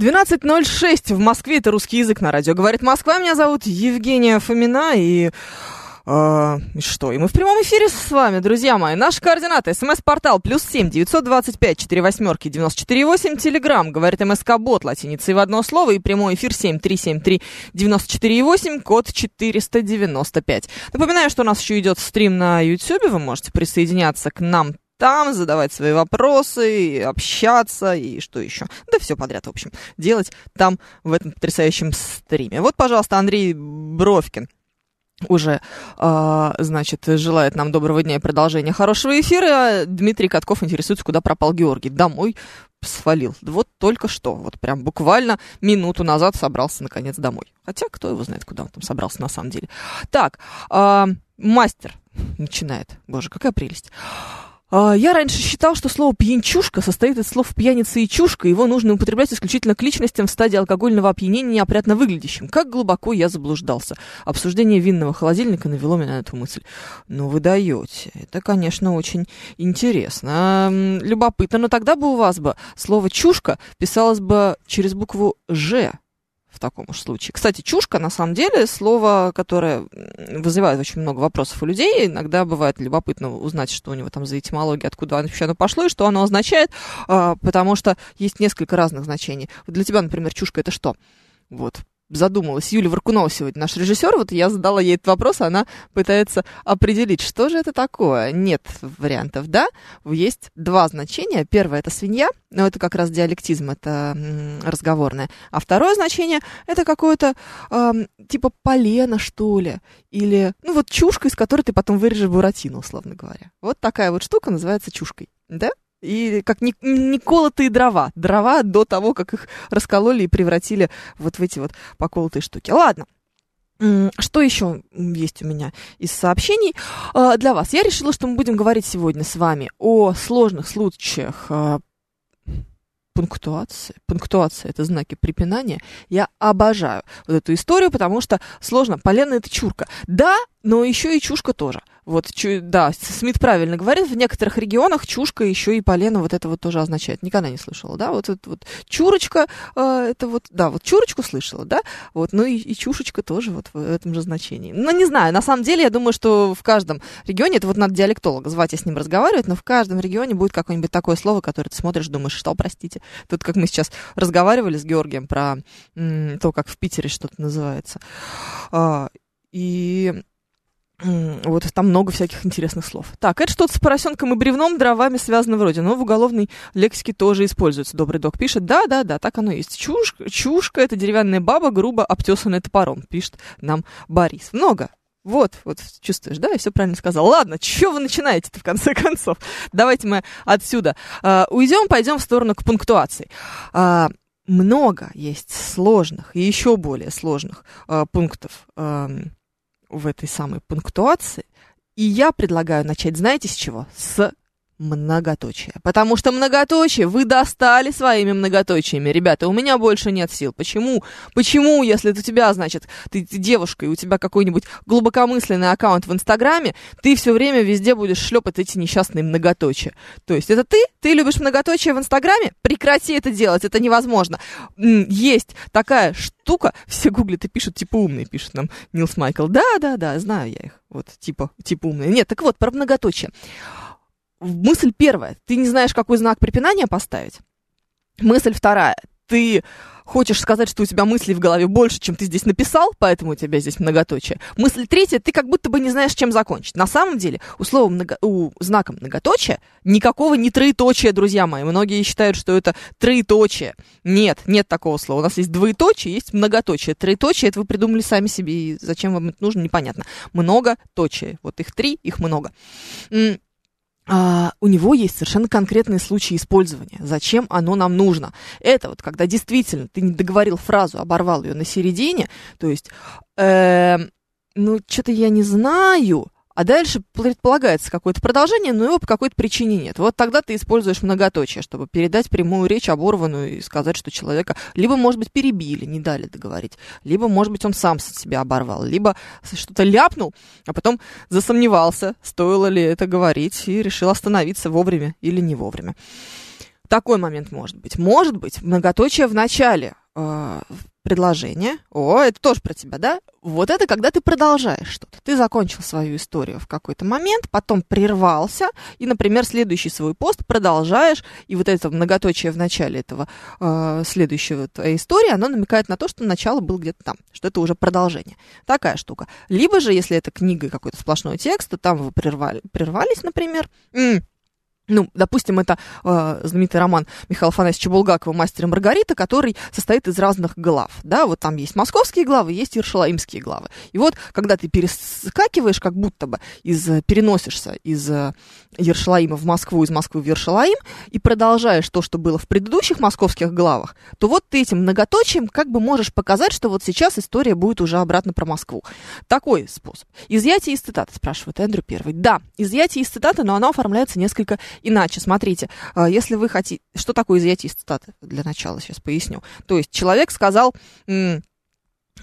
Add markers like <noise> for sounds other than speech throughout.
12.06 в Москве, это русский язык на радио. Говорит Москва, меня зовут Евгения Фомина, и... и что? И мы в прямом эфире с вами, друзья мои. Наши координаты. СМС-портал плюс семь девятьсот двадцать пять четыре восьмерки девяносто четыре восемь. Телеграмм, говорит МСК Бот, латиницей в одно слово. И прямой эфир семь три семь три девяносто четыре восемь, код четыреста девяносто пять. Напоминаю, что у нас еще идет стрим на YouTube. Вы можете присоединяться к нам там, задавать свои вопросы, и общаться и что еще. Да все подряд, в общем, делать там в этом потрясающем стриме. Вот, пожалуйста, Андрей Бровкин уже, а, значит, желает нам доброго дня и продолжения хорошего эфира. Дмитрий Катков интересуется, куда пропал Георгий. Домой свалил. Вот только что, вот прям буквально минуту назад собрался наконец домой. Хотя, кто его знает, куда он там собрался на самом деле. Так, а, мастер начинает. Боже, какая прелесть. А, Я раньше считал, что слово «пьянчушка» состоит из слов «пьяница» и «чушка», его нужно употреблять исключительно к личностям в стадии алкогольного опьянения неопрятно выглядящим. Как глубоко я заблуждался. Обсуждение винного холодильника навело меня на эту мысль. Ну, вы даете. Это, конечно, очень интересно. Любопытно. Но тогда бы у вас бы слово «чушка» писалось бы через букву «ж», в таком уж случае. Кстати, чушка, на самом деле, слово, которое вызывает очень много вопросов у людей. Иногда бывает любопытно узнать, что у него там за этимология, откуда оно вообще оно пошло и что оно означает, а, потому что есть несколько разных значений. Для тебя, например, чушка это что? Вот, задумалась. Юля Варкунова сегодня наш режиссер. Вот я задала ей этот вопрос, она пытается определить, что же это такое. Нет вариантов, да? Есть два значения. Первое это свинья, но это как раз диалектизм, это разговорное. А второе значение это какое-то ам, типа полено, что ли. Или, ну вот чушка, из которой ты потом вырежешь буратино, условно говоря. Вот такая вот штука называется чушкой, да? И как не, не колотые дрова. Дрова до того, как их раскололи и превратили вот в эти вот поколотые штуки. Ладно. Что еще есть у меня из сообщений А, для вас? Я решила, что мы будем говорить сегодня с вами о сложных случаях а, пунктуации. Пунктуация это знаки препинания. Я обожаю вот эту историю, потому что сложно. Полено это чурка. Да, но еще и чушка тоже. Вот, чу- да, Смит правильно говорит, в некоторых регионах чушка еще и полено вот это вот тоже означает. Никогда не слышала, да? Вот это вот чурочка, э, это вот, да, вот чурочку слышала, да? Вот, ну и, и чушечка тоже вот в этом же значении. Ну, не знаю, на самом деле, я думаю, что в каждом регионе, это вот надо диалектолога звать и с ним разговаривать, но в каждом регионе будет какое-нибудь такое слово, которое ты смотришь, думаешь, что, простите. Тут, как мы сейчас разговаривали с Георгием про м, то, как в Питере что-то называется. А, и Вот там много всяких интересных слов. Так, это что-то с поросенком и бревном, дровами связано вроде, но в уголовной лексике тоже используется. Добрый док пишет, да, да, да, так оно и есть. Чушка, чушка это деревянная баба, грубо обтесанная топором, пишет нам Борис. Много. Вот, вот, чувствуешь, да, я все правильно сказал. Ладно, что вы начинаете-то в конце <laughs> концов? Давайте мы отсюда а, уйдем, пойдем в сторону к пунктуации. А, много есть сложных и еще более сложных а, пунктов ам, в этой самой пунктуации. И я предлагаю начать, знаете, с чего? С многоточия. Потому что многоточие вы достали своими многоточиями. Ребята, у меня больше нет сил. Почему? Почему, если у тебя, значит, ты, ты девушка, и у тебя какой-нибудь глубокомысленный аккаунт в Инстаграме, ты все время везде будешь шлепать эти несчастные многоточия. То есть это ты? Ты любишь многоточие в Инстаграме? Прекрати это делать, это невозможно. Есть такая штука, <laughs> все гуглят и пишут, типа умные, пишет нам Нилс Майкл. Да, да, да, знаю я их. Вот, типа, типа умные. Нет, так вот, про многоточие мысль первая, ты не знаешь, какой знак препинания поставить. Мысль вторая, ты хочешь сказать, что у тебя мыслей в голове больше, чем ты здесь написал, поэтому у тебя здесь многоточие. Мысль третья, ты как будто бы не знаешь, чем закончить. На самом деле, у слова много, у знака многоточия никакого не троеточия, друзья мои. Многие считают, что это троеточие. Нет, нет такого слова. У нас есть двоеточие, есть многоточие. Троеточие, это вы придумали сами себе, и зачем вам это нужно, непонятно. Многоточие. Вот их три, их много. А, у него есть совершенно конкретные случаи использования. Зачем оно нам нужно? Это вот когда действительно ты не договорил фразу, оборвал ее на середине, то есть, э, ну, что-то я не знаю, а дальше предполагается какое-то продолжение, но его по какой-то причине нет. Вот тогда ты используешь многоточие, чтобы передать прямую речь оборванную и сказать, что человека либо, может быть, перебили, не дали договорить, либо, может быть, он сам себя оборвал, либо что-то ляпнул, а потом засомневался, стоило ли это говорить, и решил остановиться вовремя или не вовремя. Такой момент может быть. Может быть, многоточие в начале э, предложение. О, это тоже про тебя, да? Вот это когда ты продолжаешь что-то. Ты закончил свою историю в какой-то момент, потом прервался, и, например, следующий свой пост продолжаешь, и вот это многоточие в начале этого э, следующего твоей истории, оно намекает на то, что начало было где-то там, что это уже продолжение. Такая штука. Либо же, если это книга какой-то сплошной текст, то там вы прервали, прервались, например, ну, допустим, это э, знаменитый роман Михаила Афанасьевича Булгакова «Мастер и Маргарита», который состоит из разных глав, да, вот там есть московские главы, есть иерушалаимские главы. И вот, когда ты перескакиваешь, как будто бы из, переносишься из э, Иерушалаима в Москву, из Москвы в Иерушалаим, и продолжаешь то, что было в предыдущих московских главах, то вот ты этим многоточием как бы можешь показать, что вот сейчас история будет уже обратно про Москву. Такой способ. Изъятие из цитаты, спрашивает Эндрю Первый. Да, изъятие из цитаты, но оно оформляется несколько иначе. Смотрите, а, если вы хотите... Что такое изъятие из цитаты? Для начала сейчас поясню. То есть человек сказал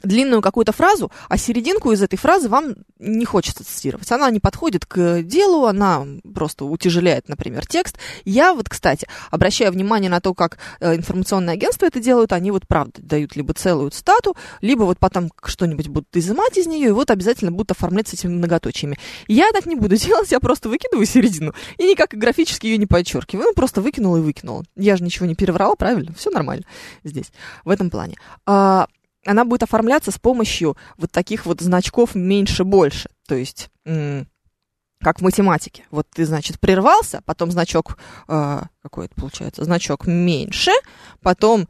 длинную какую-то фразу, а серединку из этой фразы вам не хочется цитировать. Она не подходит к делу, она просто утяжеляет, например, текст. Я вот, кстати, обращаю внимание на то, как э, информационные агентства это делают, они вот правда дают либо целую цитату, либо вот потом что-нибудь будут изымать из нее, и вот обязательно будут оформлять с этими многоточиями. Я так не буду <laughs> делать, я просто выкидываю середину, и никак графически ее не подчеркиваю, ну, просто выкинула и выкинула. Я же ничего не переврала, правильно? Все нормально здесь, в этом плане. А, она будет оформляться с помощью вот таких вот значков меньше-больше. То есть как в математике. Вот ты, значит, прервался, потом значок, э, какой это получается, значок меньше, потом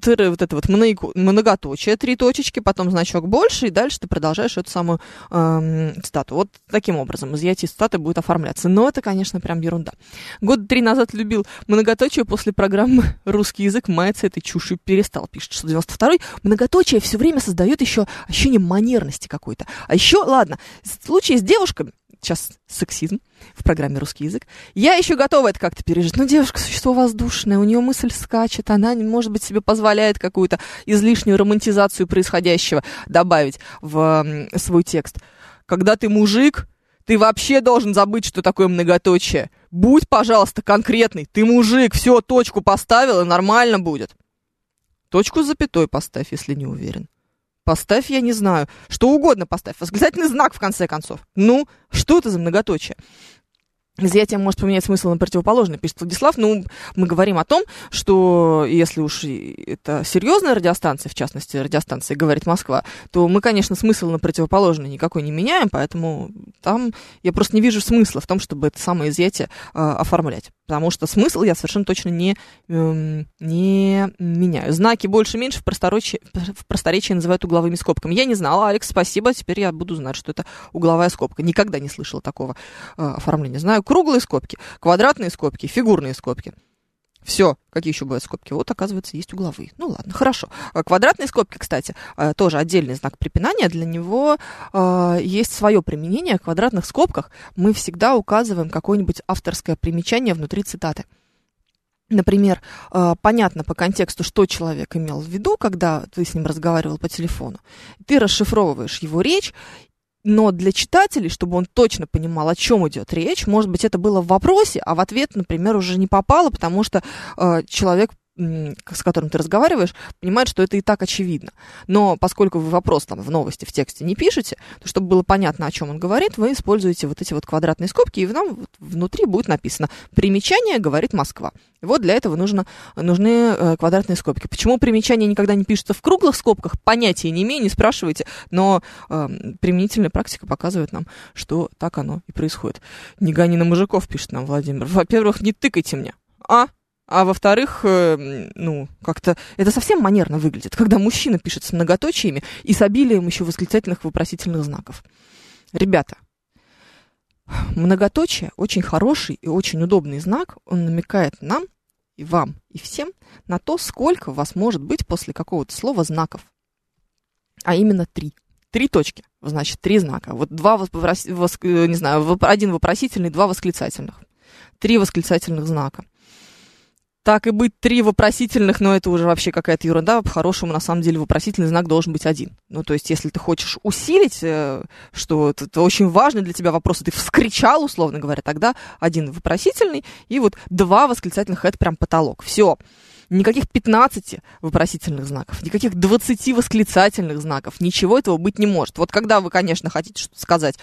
тыры, вот это вот многоточие, три точечки, потом значок больше, и дальше ты продолжаешь эту самую эм, цитату. Вот таким образом изъятие цитаты будет оформляться. Но это, конечно, прям ерунда. Год три назад любил многоточие, после программы «Русский язык» мается этой чушью перестал, пишет 692-й. Многоточие все время создает еще ощущение манерности какой-то. А еще, ладно, в случае с девушками, сейчас сексизм в программе «Русский язык». Я еще готова это как-то пережить. Но девушка существо воздушное, у нее мысль скачет, она, может быть, себе позволяет какую-то излишнюю романтизацию происходящего добавить в свой текст. Когда ты мужик, ты вообще должен забыть, что такое многоточие. Будь, пожалуйста, конкретный. Ты мужик, все, точку поставил, и нормально будет. Точку с запятой поставь, если не уверен. Поставь, я не знаю, что угодно поставь. Восклицательный знак, в конце концов. Ну, что это за многоточие? Изъятие может поменять смысл на противоположный, пишет Владислав. Ну, мы говорим о том, что если уж это серьезная радиостанция, в частности, радиостанция «Говорит Москва», то мы, конечно, смысл на противоположный никакой не меняем, поэтому там я просто не вижу смысла в том, чтобы это самое изъятие э, оформлять. Потому что смысл я совершенно точно не, э, не меняю. Знаки больше-меньше в просторечии, в просторечии называют угловыми скобками. Я не знала, Алекс, спасибо, теперь я буду знать, что это угловая скобка. Никогда не слышала такого э, оформления. Знаю круглые скобки, квадратные скобки, фигурные скобки. Все, какие еще бывают скобки? Вот, оказывается, есть угловые. Ну ладно, хорошо. А квадратные скобки, кстати, э, тоже отдельный знак препинания. Для него э, есть свое применение. В квадратных скобках мы всегда указываем какое-нибудь авторское примечание внутри цитаты. Например, понятно по контексту, что человек имел в виду, когда ты с ним разговаривал по телефону. Ты расшифровываешь его речь но для читателей, чтобы он точно понимал, о чем идет речь, может быть, это было в вопросе, а в ответ, например, уже не попало, потому что э, человек с которым ты разговариваешь, понимает, что это и так очевидно. Но поскольку вы вопрос там в новости, в тексте не пишете, то чтобы было понятно, о чем он говорит, вы используете вот эти вот квадратные скобки, и нам внутри будет написано «Примечание говорит Москва». Вот для этого нужно, нужны э, квадратные скобки. Почему примечание никогда не пишется в круглых скобках, понятия не имею, не спрашивайте, но э, применительная практика показывает нам, что так оно и происходит. «Не гони на мужиков», пишет нам Владимир. Во-первых, не тыкайте мне. А? А во-вторых, э, ну, как-то это совсем манерно выглядит, когда мужчина пишет с многоточиями и с обилием еще восклицательных вопросительных знаков. Ребята, Многоточие очень хороший и очень удобный знак. Он намекает нам, и вам, и всем на то, сколько у вас может быть после какого-то слова знаков. А именно три. Три точки, значит, три знака. Вот два, вос, вос, не знаю, один вопросительный, два восклицательных. Три восклицательных знака так и быть три вопросительных, но это уже вообще какая-то ерунда. По-хорошему, на самом деле, вопросительный знак должен быть один. Ну, то есть, если ты хочешь усилить, э, что это, очень важно для тебя вопрос, ты вскричал, условно говоря, тогда один вопросительный и вот два восклицательных, это прям потолок. Все. Никаких 15 вопросительных знаков, никаких 20 восклицательных знаков, ничего этого быть не может. Вот когда вы, конечно, хотите сказать,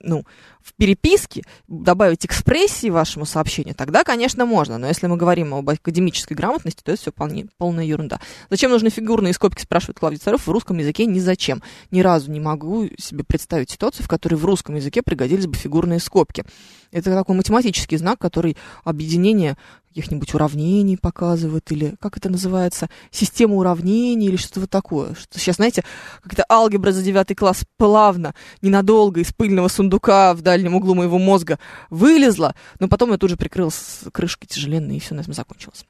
ну, в переписке добавить экспрессии вашему сообщению, тогда, конечно, можно. Но если мы говорим об академической грамотности, то это все полне, полная ерунда. Зачем нужны фигурные скобки, спрашивает Клавдий Царев. В русском языке ни зачем. Ни разу не могу себе представить ситуацию, в которой в русском языке пригодились бы фигурные скобки. Это такой математический знак, который объединение каких-нибудь уравнений показывает, или как это называется, система уравнений, или что-то вот такое. Что сейчас, знаете, как-то алгебра за девятый класс плавно, ненадолго из пыльного сундука в дальнем углу моего мозга вылезла, но потом я тут же прикрыл с крышкой тяжеленной, и все на этом закончилось.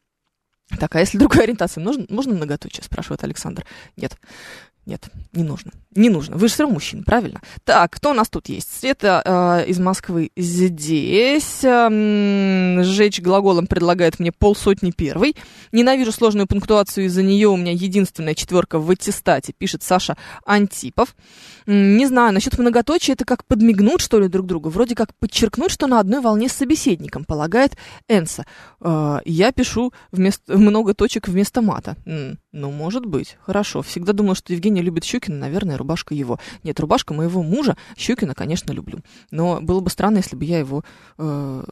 Так, а если другая ориентация, нужно, можно многоточие, спрашивает Александр. Нет. Нет, не нужно. Не нужно. Вы же все равно мужчина, правильно? Так, кто у нас тут есть? Света э, из Москвы здесь. Эм, сжечь глаголом предлагает мне полсотни первый. Ненавижу сложную пунктуацию, из-за нее у меня единственная четверка в аттестате, пишет Саша Антипов. Не знаю, насчет многоточия это как подмигнуть, что ли, друг другу. Вроде как подчеркнуть, что на одной волне с собеседником, полагает Энса. Э, я пишу вместо, много точек вместо мата. М, ну, может быть. Хорошо. Всегда думала, что Евгений любит Щукина, наверное, рубашка его. Нет, рубашка моего мужа. Щукина, конечно, люблю. Но было бы странно, если бы я его э,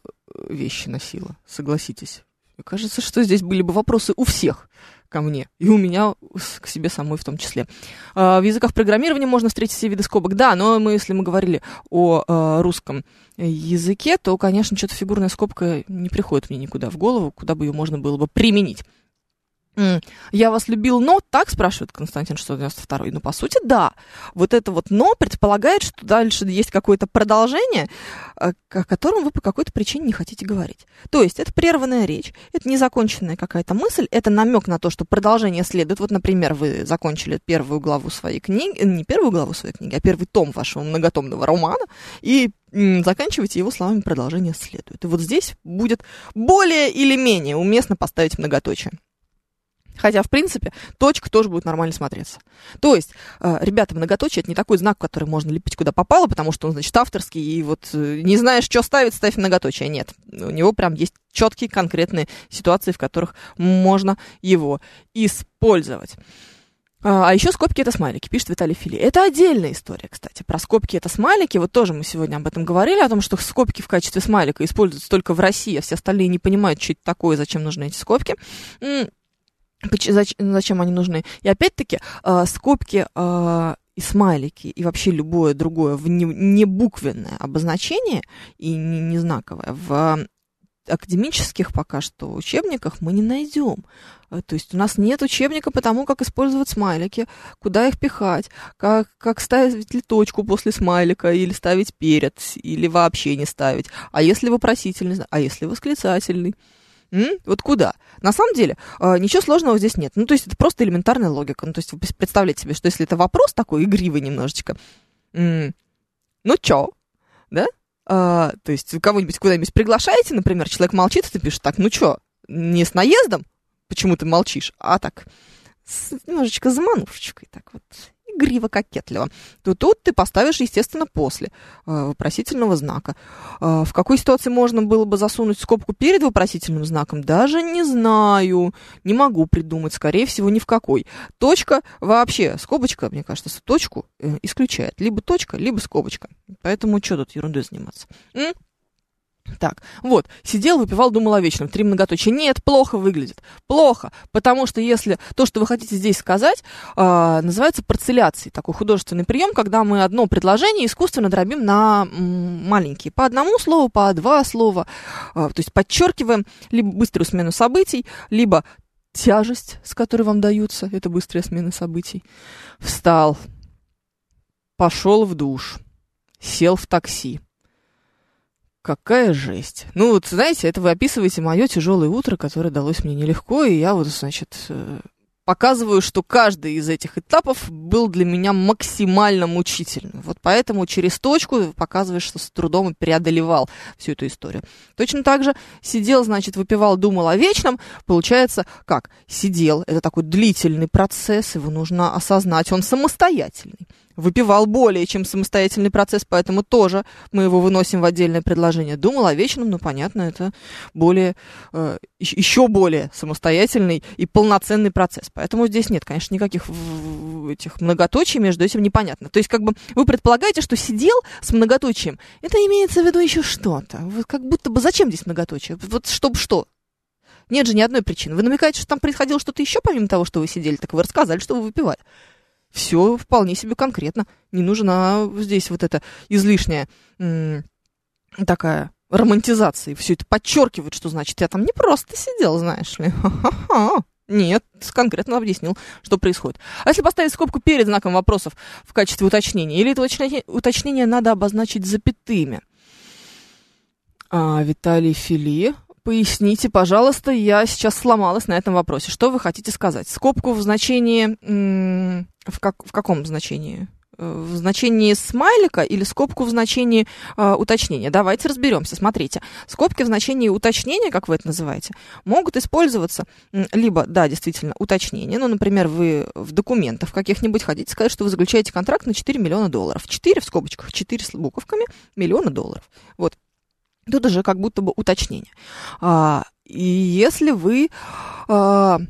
вещи носила. Согласитесь. Кажется, что здесь были бы вопросы у всех ко мне, и у меня к себе самой в том числе. А, в языках программирования можно встретить все виды скобок, да, но мы, если мы говорили о а, русском языке, то, конечно, что-то фигурная скобка не приходит мне никуда в голову, куда бы ее можно было бы применить. Я вас любил, но так спрашивает Константин 692. Ну, по сути, да. Вот это вот но предполагает, что дальше есть какое-то продолжение, э, о котором вы по какой-то причине не хотите говорить. То есть это прерванная речь, это незаконченная какая-то мысль, это намек на то, что продолжение следует. Вот, например, вы закончили первую главу своей книги, не первую главу своей книги, а первый том вашего многотомного романа, и заканчиваете его словами продолжение следует. И вот здесь будет более или менее уместно поставить многоточие. Хотя, в принципе, точка тоже будет нормально смотреться. То есть, э, ребята, многоточие это не такой знак, который можно лепить куда попало, потому что он, значит, авторский, и вот э, не знаешь, что ставить, ставь многоточие. Нет. У него прям есть четкие, конкретные ситуации, в которых можно его использовать. А, а еще скобки это смайлики, пишет Виталий Фили. Это отдельная история, кстати. Про скобки это смайлики. Вот тоже мы сегодня об этом говорили, о том, что скобки в качестве смайлика используются только в России, а все остальные не понимают, что это такое, зачем нужны эти скобки. Зачем они нужны? И опять-таки, э, скобки э, и смайлики, и вообще любое другое в не, буквенное обозначение и не знаковое в академических пока что учебниках мы не найдем. Э, то есть у нас нет учебника по тому, как использовать смайлики, куда их пихать, как, как ставить ли точку после смайлика, или ставить перед, или вообще не ставить. А если вопросительный, а если восклицательный. М? Вот куда? На самом деле, э, ничего сложного здесь нет. Ну, то есть это просто элементарная логика. Ну, то есть вы представляете себе, что если это вопрос такой игривый немножечко, ну чё, да? А, то есть кого-нибудь куда-нибудь приглашаете, например, человек молчит, и ты пишешь так, ну чё, не с наездом, почему ты молчишь, а так, с немножечко заманушечкой, так вот, игриво-кокетливо, то тут ты поставишь, естественно, после э, вопросительного знака. Э, в какой ситуации можно было бы засунуть скобку перед вопросительным знаком? Даже не знаю, не могу придумать, скорее всего, ни в какой. Точка вообще, скобочка, мне кажется, точку э, исключает. Либо точка, либо скобочка. Поэтому что тут ерундой заниматься? М? Так, вот, сидел, выпивал, думал о вечном. Три многоточия. Нет, плохо выглядит. Плохо, потому что если то, что вы хотите здесь сказать, э, называется парцеляцией. Такой художественный прием, когда мы одно предложение искусственно дробим на маленькие. По одному слову, по два слова. Э, то есть подчеркиваем либо быструю смену событий, либо тяжесть, с которой вам даются. Это быстрая смена событий. Встал, пошел в душ, сел в такси Какая жесть. Ну вот, знаете, это вы описываете мое тяжелое утро, которое далось мне нелегко, и я вот, значит, э, показываю, что каждый из этих этапов был для меня максимально мучительным. Вот поэтому через точку показываешь, что с трудом преодолевал всю эту историю. Точно так же сидел, значит, выпивал, думал о вечном. Получается, как? Сидел. Это такой длительный процесс, его нужно осознать. Он самостоятельный выпивал более чем самостоятельный процесс, поэтому тоже мы его выносим в отдельное предложение. Думал о вечном, ну, понятно, это более, э, еще более самостоятельный и полноценный процесс. Поэтому здесь нет, конечно, никаких этих многоточий между этим непонятно. То есть, как бы вы предполагаете, что сидел с многоточием, это имеется в виду еще что-то. Вот как будто бы зачем здесь многоточие? Вот чтобы что? Нет же ни одной причины. Вы намекаете, что там происходило что-то еще, помимо того, что вы сидели, так вы рассказали, что вы выпивали все вполне себе конкретно. Не нужна здесь вот эта излишняя такая романтизация. Все это подчеркивает, что значит, я там не просто сидел, знаешь ли. Нет, конкретно объяснил, что происходит. А если поставить скобку перед знаком вопросов в качестве уточнения, или это уточнение, уточнение надо обозначить запятыми? А, Виталий Фили Поясните, пожалуйста, я сейчас сломалась на этом вопросе. Что вы хотите сказать? Скобку в значении... В, как, в каком значении? Э, в значении смайлика или скобку в значении э, уточнения. Давайте разберемся. Смотрите, скобки в значении уточнения, как вы это называете, могут использоваться либо, да, действительно, уточнение. Ну, например, вы в документах каких-нибудь хотите сказать, что вы заключаете контракт на 4 миллиона долларов. 4 в скобочках, 4 с буковками, миллиона долларов. Вот. Тут уже как будто бы уточнение. А, и если вы а,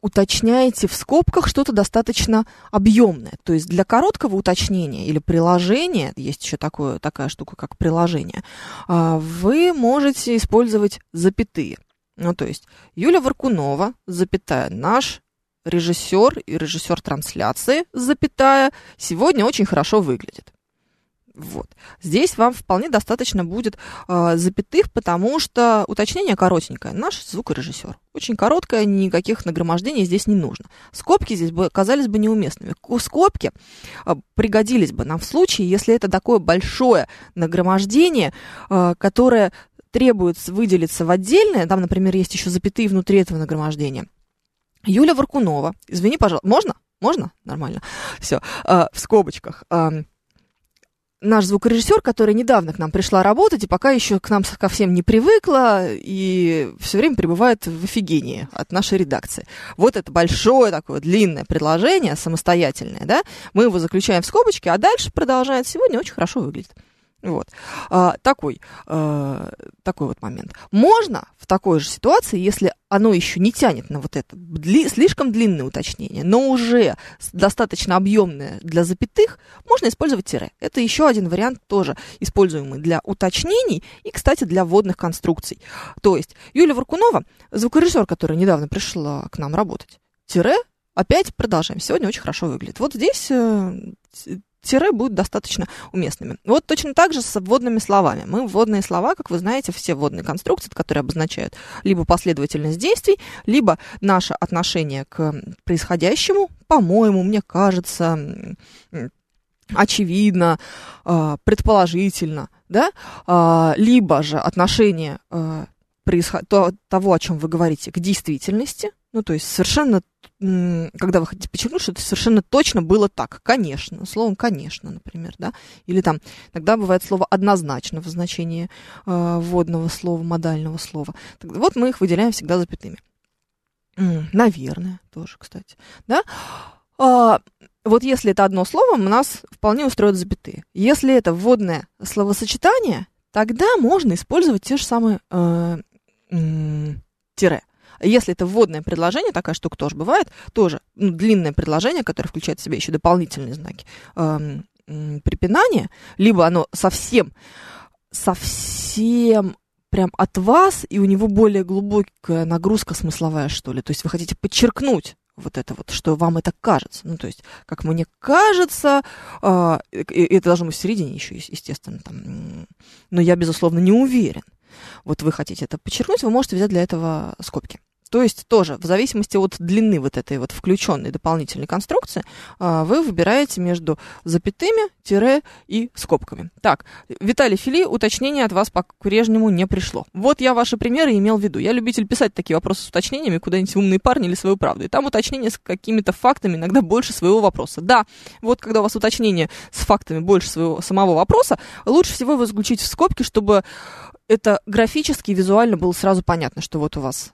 уточняете в скобках что-то достаточно объемное, то есть для короткого уточнения или приложения, есть еще такое, такая штука, как приложение, а, вы можете использовать запятые. Ну, то есть Юля Варкунова, запятая, наш режиссер и режиссер трансляции, запятая, сегодня очень хорошо выглядит. Вот. Здесь вам вполне достаточно будет э, запятых, потому что уточнение коротенькое. Наш звукорежиссер. Очень короткое, никаких нагромождений здесь не нужно. Скобки здесь бы казались бы неуместными. Скобки э, пригодились бы нам в случае, если это такое большое нагромождение, э, которое требует выделиться в отдельное, там, например, есть еще запятые внутри этого нагромождения. Юля Варкунова, извини, пожалуйста, можно? Можно? Нормально. Все, э, в скобочках наш звукорежиссер, которая недавно к нам пришла работать и пока еще к нам ко всем не привыкла и все время пребывает в офигении от нашей редакции. Вот это большое такое длинное предложение, самостоятельное, да, мы его заключаем в скобочки, а дальше продолжает сегодня очень хорошо выглядит. Вот. А, такой, а, такой вот момент. Можно в такой же ситуации, если оно еще не тянет на вот это дли, слишком длинное уточнение, но уже достаточно объемное для запятых, можно использовать тире. Это еще один вариант тоже используемый для уточнений и, кстати, для вводных конструкций. То есть Юлия Варкунова, звукорежиссер, которая недавно пришла к нам работать, тире опять продолжаем. Сегодня очень хорошо выглядит. Вот здесь э, тире будут достаточно уместными. Вот точно так же с вводными словами. Мы вводные слова, как вы знаете, все вводные конструкции, которые обозначают либо последовательность действий, либо наше отношение к происходящему, по-моему, мне кажется, очевидно, а, предположительно, да, а, либо же отношение а, того, о чем вы говорите, к действительности, ну, то есть совершенно, когда вы хотите подчеркнуть, что это совершенно точно было так. Конечно. Словом «конечно», например, да. Или там, иногда бывает слово «однозначно» в значении э, вводного слова, модального слова. Так, вот мы их выделяем всегда запятыми. Наверное, тоже, кстати. Да? А, вот если это одно слово, у нас вполне устроят запятые. Если это вводное словосочетание, тогда можно использовать те же самые э, э, тире. Если это вводное предложение, такая штука тоже бывает, тоже ну, длинное предложение, которое включает в себя еще дополнительные знаки э, э, препинания, либо оно совсем, совсем прям от вас, и у него более глубокая нагрузка смысловая, что ли. То есть вы хотите подчеркнуть вот это вот, что вам это кажется. Ну, то есть, как мне кажется, э, это должно быть в середине еще, естественно, там, но я, безусловно, не уверен. Вот вы хотите это подчеркнуть, вы можете взять для этого скобки То есть тоже в зависимости от длины вот этой вот включенной дополнительной конструкции а, вы выбираете между запятыми, тире и скобками. Так, Виталий Фили, уточнение от вас по-прежнему не пришло. Вот я ваши примеры имел в виду. Я любитель писать такие вопросы с уточнениями куда-нибудь умные парни или свою правду. И там уточнение с какими-то фактами иногда больше своего вопроса. Да, вот когда у вас уточнение с фактами больше своего самого вопроса, лучше всего его заключить в скобки, чтобы это графически и визуально было сразу понятно, что вот у вас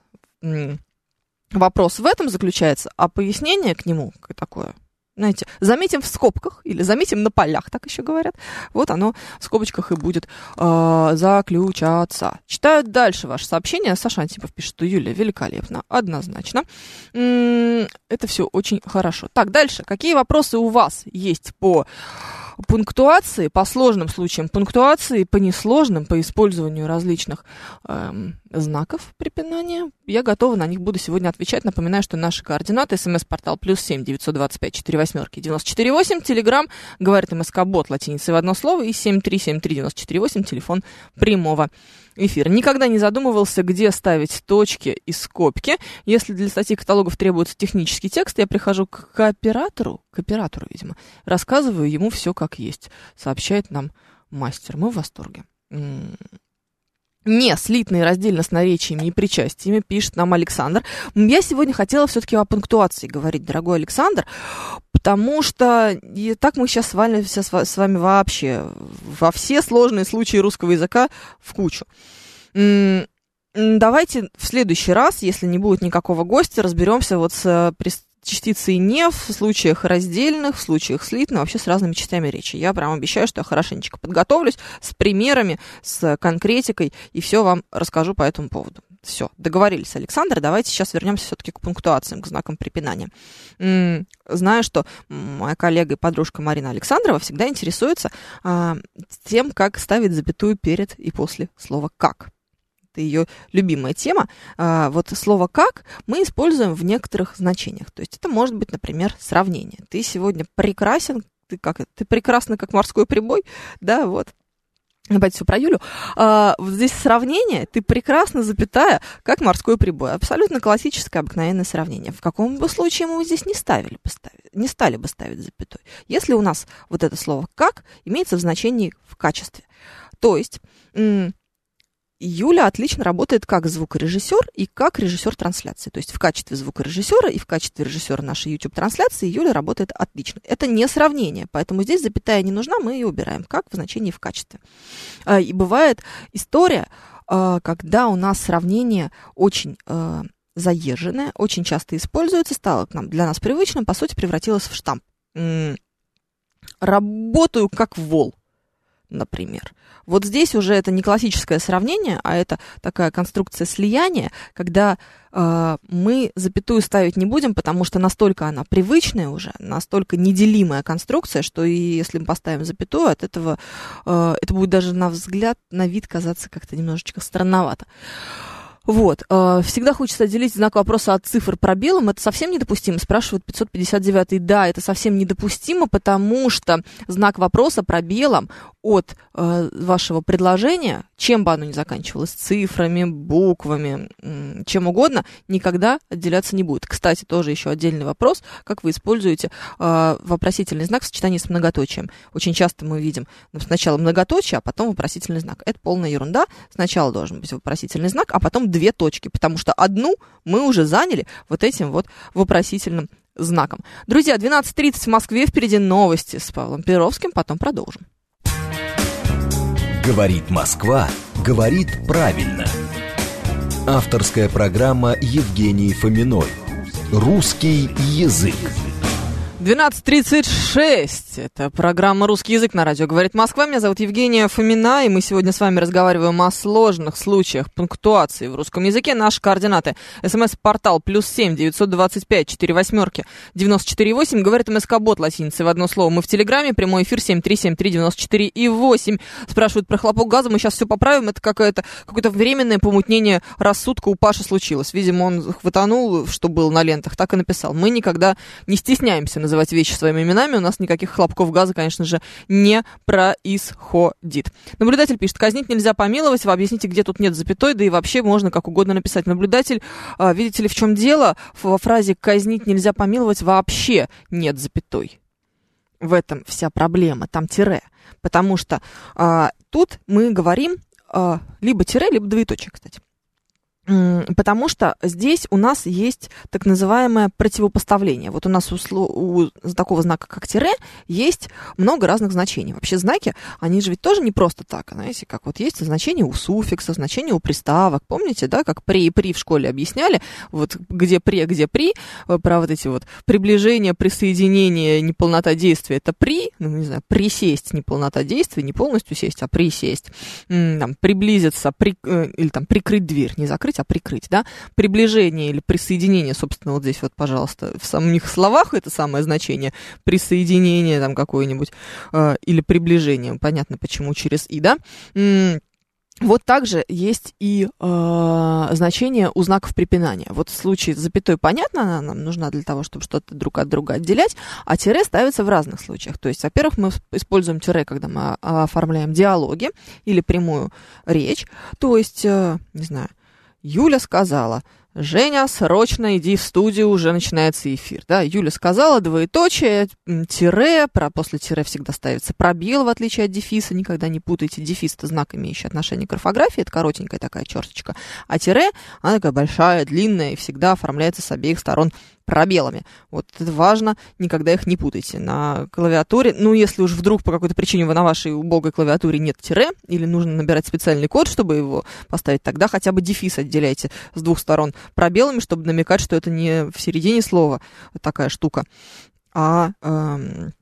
вопрос в этом заключается, а пояснение к нему такое, знаете, заметим в скобках или заметим на полях, так еще говорят. Вот оно в скобочках и будет э, заключаться. Читаю дальше ваше сообщение. Саша Антипов пишет, что Юлия великолепно, однозначно. М-м, это все очень хорошо. Так, дальше. Какие вопросы у вас есть по пунктуации, по сложным случаям пунктуации, по несложным, по использованию различных эм, знаков препинания. Я готова на них буду сегодня отвечать. Напоминаю, что наши координаты. СМС-портал плюс семь девятьсот двадцать пять четыре восьмерки девяносто четыре восемь. Телеграмм говорит МСК-бот латиницей в одно слово. И семь три семь три девяносто четыре восемь. Телефон прямого эфир. Никогда не задумывался, где ставить точки и скобки. Если для статьи каталогов требуется технический текст, я прихожу к кооператору, к оператору, видимо, рассказываю ему все как есть, сообщает нам мастер. Мы в восторге. Не слитные раздельно с наречиями и причастиями, пишет нам Александр. Я сегодня хотела все-таки о пунктуации говорить, дорогой Александр, потому что и так мы сейчас свалимся с вами вообще во все сложные случаи русского языка в кучу. Давайте в следующий раз, если не будет никакого гостя, разберемся вот с частицей «не» в случаях раздельных, в случаях слитных, вообще с разными частями речи. Я прям обещаю, что я хорошенечко подготовлюсь с примерами, с конкретикой, и все вам расскажу по этому поводу. Все, договорились, Александр. Давайте сейчас вернемся все-таки к пунктуациям, к знакам препинания. Знаю, что моя коллега и подружка Марина Александрова всегда интересуется а, тем, как ставить запятую перед и после слова «как» это ее любимая тема. А, вот слово «как» мы используем в некоторых значениях. То есть это может быть, например, сравнение. Ты сегодня прекрасен, ты как ты прекрасна, как морской прибой, да, вот. Опять все про Юлю. А, вот здесь сравнение, ты прекрасно, запятая, как морской прибой. Абсолютно классическое, обыкновенное сравнение. В каком бы случае мы здесь не ставили бы ставить, не стали бы ставить запятой. Если у нас вот это слово «как» имеется в значении в качестве. То есть Юля отлично работает как звукорежиссер и как режиссер трансляции. То есть в качестве звукорежиссера и в качестве режиссера нашей YouTube-трансляции Юля работает отлично. Это не сравнение, поэтому здесь запятая не нужна, мы ее убираем, как в значении в качестве. А, и бывает история, а, когда у нас сравнение очень а, заезженное, очень часто используется, стало к нам, для нас привычным, по сути, превратилось в штамп. Работаю как вол например. Вот здесь уже это не классическое сравнение, а это такая конструкция слияния, когда э, мы запятую ставить не будем, потому что настолько она привычная уже, настолько неделимая конструкция, что и если мы поставим запятую, от этого э, это будет даже на взгляд, на вид казаться как-то немножечко странновато. Вот. Э, всегда хочется отделить знак вопроса от цифр пробелом. Это совсем недопустимо, спрашивает 559. Да, это совсем недопустимо, потому что знак вопроса пробелом от э, вашего предложения, чем бы оно ни заканчивалось, цифрами, буквами, чем угодно, никогда отделяться не будет. Кстати, тоже еще отдельный вопрос, как вы используете э, вопросительный знак в сочетании с многоточием. Очень часто мы видим ну, сначала многоточие, а потом вопросительный знак. Это полная ерунда. Сначала должен быть вопросительный знак, а потом две точки, потому что одну мы уже заняли вот этим вот вопросительным знаком. Друзья, 12.30 в Москве, впереди новости с Павлом Перовским, потом продолжим. Говорит Москва, говорит правильно. Авторская программа Евгений Фоминой. Русский язык. 12.36. Это программа «Русский язык» на радио «Говорит Москва». Меня зовут Евгения Фомина, и мы сегодня с вами разговариваем о сложных случаях пунктуации в русском языке. Наши координаты. СМС-портал плюс семь девятьсот двадцать пять четыре восьмерки девяносто четыре восемь. Говорит МСК-бот латиницей в одно слово. Мы в Телеграме. Прямой эфир семь три семь три девяносто четыре и восемь. Спрашивают про хлопок газа. Мы сейчас все поправим. Это какое-то какое-то временное помутнение рассудка у Паши случилось. Видимо, он хватанул, что был на лентах, так и написал. Мы никогда не стесняемся называть называть вещи своими именами, у нас никаких хлопков газа, конечно же, не происходит. Наблюдатель пишет, казнить нельзя помиловать, вы объясните, где тут нет запятой, да и вообще можно как угодно написать. Наблюдатель, а, видите ли, в чем дело? Во фразе «казнить нельзя помиловать» вообще нет запятой. В этом вся проблема, там тире. Потому что а, тут мы говорим а, либо тире, либо двоеточие, кстати. Потому что здесь у нас есть так называемое противопоставление. Вот у нас у, у такого знака, как тире, есть много разных значений. Вообще знаки, они же ведь тоже не просто так. Знаете, как вот есть значение у суффикса, значение у приставок. Помните, да, как при и при в школе объясняли, вот где при, где при, э, про вот эти вот приближение, присоединение, неполнота действия, это при, ну, не знаю, присесть, неполнота действия, не полностью сесть, а присесть. Там, приблизиться, при, э, или там прикрыть дверь, не закрыть, закрыть, а прикрыть, да, приближение или присоединение, собственно, вот здесь вот, пожалуйста, в самих словах это самое значение, присоединение там какое-нибудь, э, или приближение, понятно, почему через «и», да, вот также есть и э, значение у знаков препинания. Вот в случае с запятой, понятно, она нам нужна для того, чтобы что-то друг от друга отделять, а тире ставится в разных случаях. То есть, во-первых, мы используем тире, когда мы оформляем диалоги или прямую речь. То есть, э, не знаю, Юля сказала, Женя, срочно иди в студию, уже начинается эфир. Да, Юля сказала, двоеточие, тире, про, после тире всегда ставится пробел, в отличие от дефиса, никогда не путайте. Дефис – это знак, имеющий отношение к орфографии, это коротенькая такая черточка. А тире, она такая большая, длинная и всегда оформляется с обеих сторон пробелами. Вот это важно, никогда их не путайте. На клавиатуре, ну, если уж вдруг по какой-то причине вы на вашей убогой клавиатуре нет тире, или нужно набирать специальный код, чтобы его поставить, тогда хотя бы дефис отделяйте с двух сторон пробелами, чтобы намекать, что это не в середине слова такая штука, а... Эм,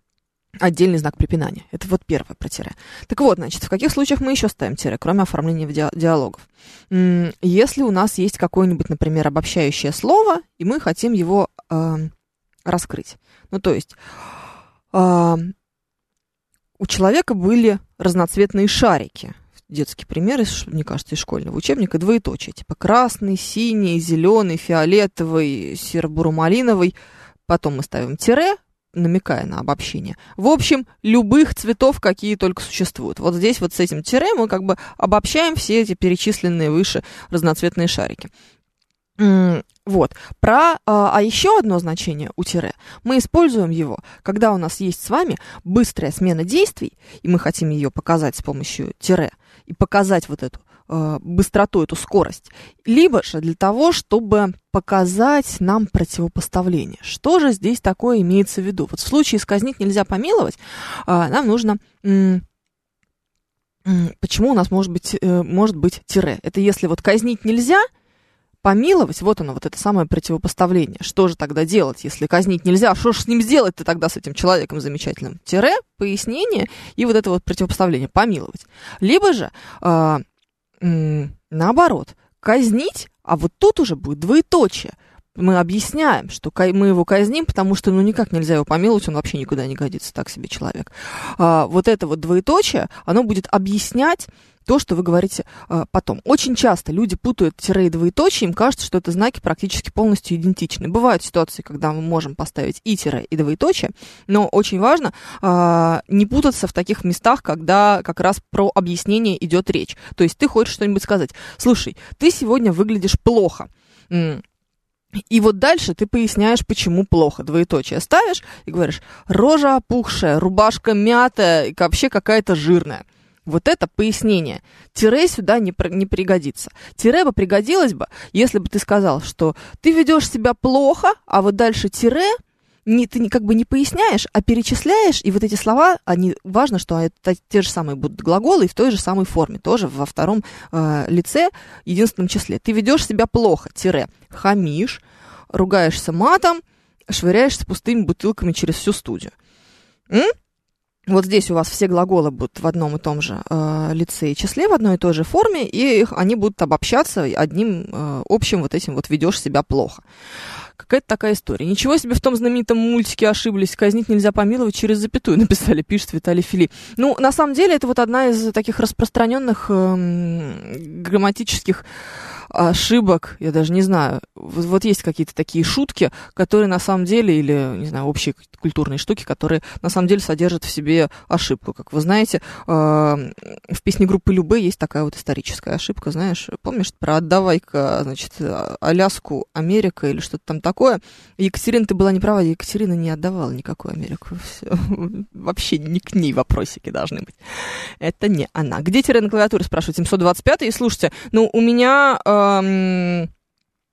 отдельный знак препинания. Это вот первое про тире. Так вот, значит, в каких случаях мы еще ставим тире, кроме оформления диалогов? Если у нас есть какое-нибудь, например, обобщающее слово, и мы хотим его э, раскрыть. Ну, то есть э, у человека были разноцветные шарики. Детский пример, мне кажется, из школьного учебника, двоеточие, типа красный, синий, зеленый, фиолетовый, серо-буро-малиновый. Потом мы ставим тире, намекая на обобщение. В общем, любых цветов, какие только существуют. Вот здесь вот с этим тире мы как бы обобщаем все эти перечисленные выше разноцветные шарики. Вот. Про, а, а еще одно значение у тире. Мы используем его, когда у нас есть с вами быстрая смена действий, и мы хотим ее показать с помощью тире, и показать вот эту быстроту, эту скорость, либо же для того, чтобы показать нам противопоставление. Что же здесь такое имеется в виду? Вот в случае с казнить нельзя помиловать, э, нам нужно... Э, почему у нас может быть, э, может быть тире? Это если вот казнить нельзя, помиловать, вот оно, вот это самое противопоставление. Что же тогда делать, если казнить нельзя? Что же с ним сделать-то тогда, с этим человеком замечательным? Тире, пояснение и вот это вот противопоставление, помиловать. Либо же наоборот, казнить, а вот тут уже будет двоеточие. Мы объясняем, что мы его казним, потому что ну никак нельзя его помиловать, он вообще никуда не годится, так себе человек. А, вот это вот двоеточие, оно будет объяснять то, что вы говорите э, потом. Очень часто люди путают тире и двоеточие, им кажется, что это знаки практически полностью идентичны. Бывают ситуации, когда мы можем поставить и тире, и двоеточие, но очень важно э, не путаться в таких местах, когда как раз про объяснение идет речь. То есть ты хочешь что-нибудь сказать. Слушай, ты сегодня выглядишь плохо. И вот дальше ты поясняешь, почему плохо. Двоеточие ставишь и говоришь, рожа опухшая, рубашка мятая, и вообще какая-то жирная. Вот это пояснение. Тире сюда не, не пригодится. Тире бы пригодилось бы, если бы ты сказал, что ты ведешь себя плохо, а вот дальше тире не, ты как бы не поясняешь, а перечисляешь, и вот эти слова, они важно, что это те же самые будут глаголы и в той же самой форме, тоже во втором э, лице, единственном числе. Ты ведешь себя плохо, тире, хамишь, ругаешься матом, швыряешься пустыми бутылками через всю студию. М? Вот здесь у вас все глаголы будут в одном и том же э, лице и числе, в одной и той же форме, и их, они будут обобщаться одним э, общим вот этим вот «ведешь себя плохо». Какая-то такая история. Ничего себе в том знаменитом мультике ошиблись. Казнить нельзя помиловать через запятую, <laughs> написали, пишет Виталий Фили. Ну, на самом деле, это вот одна из таких распространенных э, грамматических ошибок, я даже не знаю. Вот, вот есть какие-то такие шутки, которые на самом деле, или, не знаю, общие культурные штуки, которые на самом деле содержат в себе ошибку. Как вы знаете, э, в песне группы Любе есть такая вот историческая ошибка, знаешь, помнишь, про «отдавай-ка, значит, Аляску, Америка» или что-то там такое. Екатерина, ты была не права, Екатерина не отдавала никакую Америку. Все. <laughs> Вообще не к ней вопросики должны быть. Это не она. Где тире на клавиатуре, спрашивают, 725 и слушайте, ну, у меня...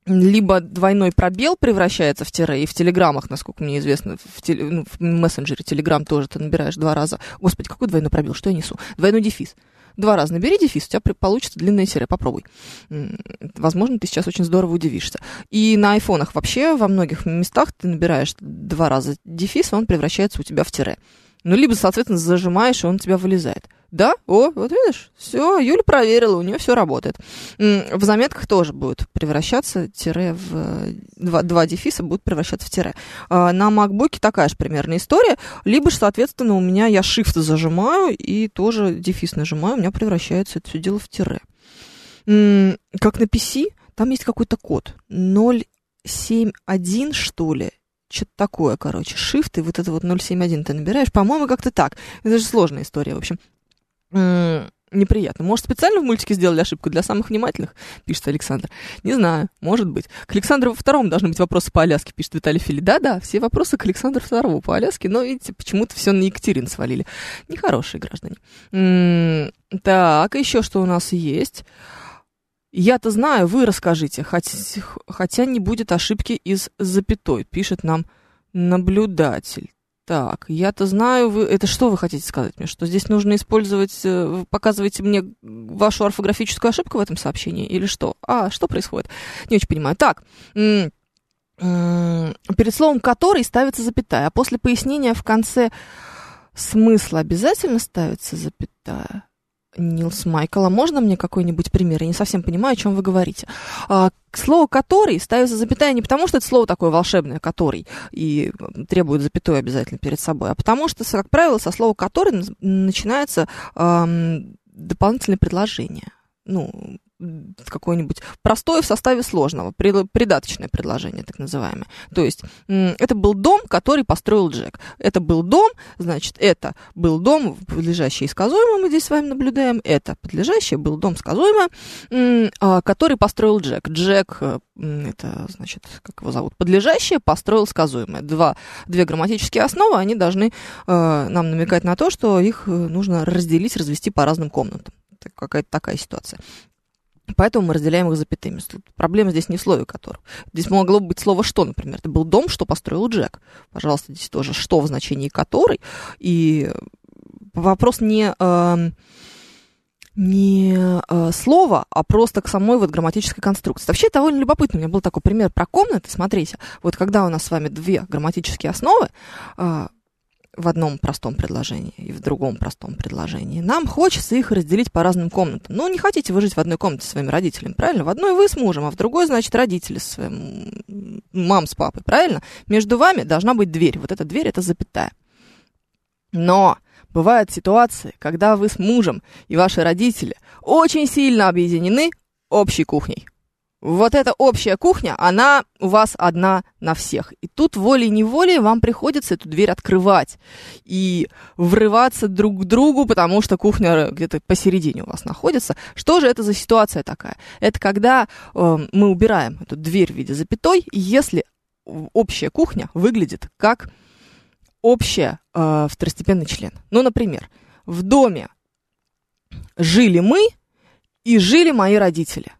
Либо двойной пробел превращается в тире, и в телеграммах, насколько мне известно, в, теле, ну, в мессенджере телеграм тоже ты набираешь два раза. Господи, какой двойной пробел, что я несу? Двойной дефис. Два раза набери дефис, у тебя получится длинное тире, попробуй. Возможно, ты сейчас очень здорово удивишься. И на айфонах вообще во многих местах ты набираешь два раза дефис, он превращается у тебя в тире. Ну, либо, соответственно, зажимаешь, и он у тебя вылезает. Да? О, вот видишь, все, Юля проверила, у нее все работает. В заметках тоже будет превращаться тире в... Два, два дефиса будут превращаться в тире. А, на MacBook такая же примерная история. Либо же, соответственно, у меня я shift зажимаю и тоже дефис нажимаю, у меня превращается это все дело в тире. Как на PC, там есть какой-то код. 071, что ли, что-то такое, короче, shift, и вот это вот 071 ты набираешь, по-моему, как-то так. Это же сложная история, в общем. Неприятно. Может, специально в мультике сделали ошибку для самых внимательных, пишет Александр. Не знаю, может быть. К Александру Второму должны быть вопросы по Аляске, пишет Виталий Фили. Да-да, все вопросы к Александру Второму по Аляске, но, видите, почему-то все на Екатерин свалили. Нехорошие граждане. М-м- так, еще что у нас есть? Я-то знаю, вы расскажите, хоть, хотя не будет ошибки из запятой, пишет нам наблюдатель. Так, я-то знаю, вы... Это что вы хотите сказать мне? Что здесь нужно использовать... Э, показываете мне вашу орфографическую ошибку в этом сообщении? Или что? А, что происходит? Не очень понимаю. Так, перед словом «который» ставится запятая, а после пояснения в конце смысла обязательно ставится запятая? Нилс Майкл, а можно мне какой-нибудь пример? Я не совсем понимаю, о чем вы говорите. А, к слову «который» ставится запятая не потому, что это слово такое волшебное «который» и требует запятой обязательно перед собой, а потому что, как правило, со слова «который» начинается эм, дополнительное предложение. Ну, какое-нибудь простое в составе сложного, придаточное предложение, так называемое. То есть это был дом, который построил Джек. Это был дом, значит, это был дом, подлежащий и сказуемый, мы здесь с вами наблюдаем. Это подлежащий был дом сказуемый, а, который построил Джек. Джек, э, это, значит, как его зовут, подлежащее построил сказуемое. Два, две грамматические основы, они должны э, нам намекать на то, что их э, нужно разделить, развести по разным комнатам какая-то такая ситуация. Поэтому мы разделяем их запятыми. Проблема здесь не в слове которого. Здесь могло быть слово «что», например. Это был дом, что построил Джек. Пожалуйста, здесь тоже «что» в значении «который». И вопрос не... Э, не э, слово, а просто к самой вот грамматической конструкции. Вообще это довольно любопытно. У меня был такой пример про комнаты. Смотрите, вот когда у нас с вами две грамматические основы, э, в одном простом предложении и в другом простом предложении. Нам хочется их разделить по разным комнатам. Ну, не хотите вы жить в одной комнате со своими родителями, правильно? В одной вы с мужем, а в другой, значит, родители со своим мам с папой, правильно? Между вами должна быть дверь. Вот эта дверь — это запятая. Но бывают ситуации, когда вы с мужем и ваши родители очень сильно объединены общей кухней вот эта общая кухня, она у вас одна на всех. И тут волей-неволей вам приходится эту дверь открывать и врываться друг к другу, потому что кухня где-то посередине у вас находится. Что же это за ситуация такая? Это когда э, мы убираем эту дверь в виде запятой, если общая кухня выглядит как общая э, второстепенный член. Ну, например, в доме жили мы и жили мои родители.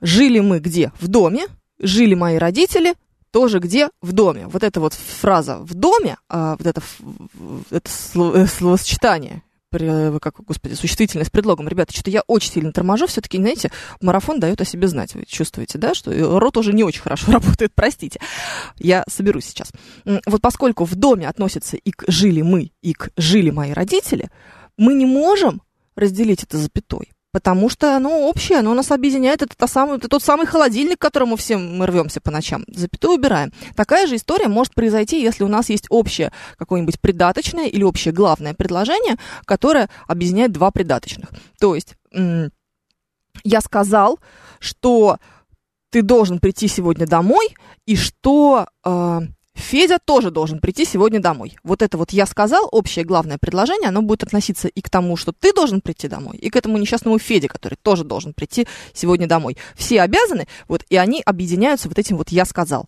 Жили мы где? В доме. Жили мои родители тоже где? В доме. Вот эта вот фраза «в доме», а, вот это, это э, словосочетание, э, как, господи, существительное с предлогом. Ребята, что-то я очень сильно торможу, все-таки, знаете, марафон дает о себе знать. Вы чувствуете, да, что рот уже не очень хорошо <laughs> работает, простите. Я соберусь сейчас. Вот поскольку в доме относится и к «жили мы», и к «жили мои родители», мы не можем разделить это запятой. Потому что оно общее, оно нас объединяет. Это, та самая, это тот самый холодильник, к которому все мы рвемся по ночам. Запятую убираем. Такая же история может произойти, если у нас есть общее какое-нибудь придаточное или общее главное предложение, которое объединяет два придаточных. То есть я сказал, что ты должен прийти сегодня домой, и что э, Федя тоже должен прийти сегодня домой. Вот это вот я сказал, общее главное предложение, оно будет относиться и к тому, что ты должен прийти домой, и к этому несчастному Феде, который тоже должен прийти сегодня домой. Все обязаны, вот, и они объединяются вот этим вот я сказал.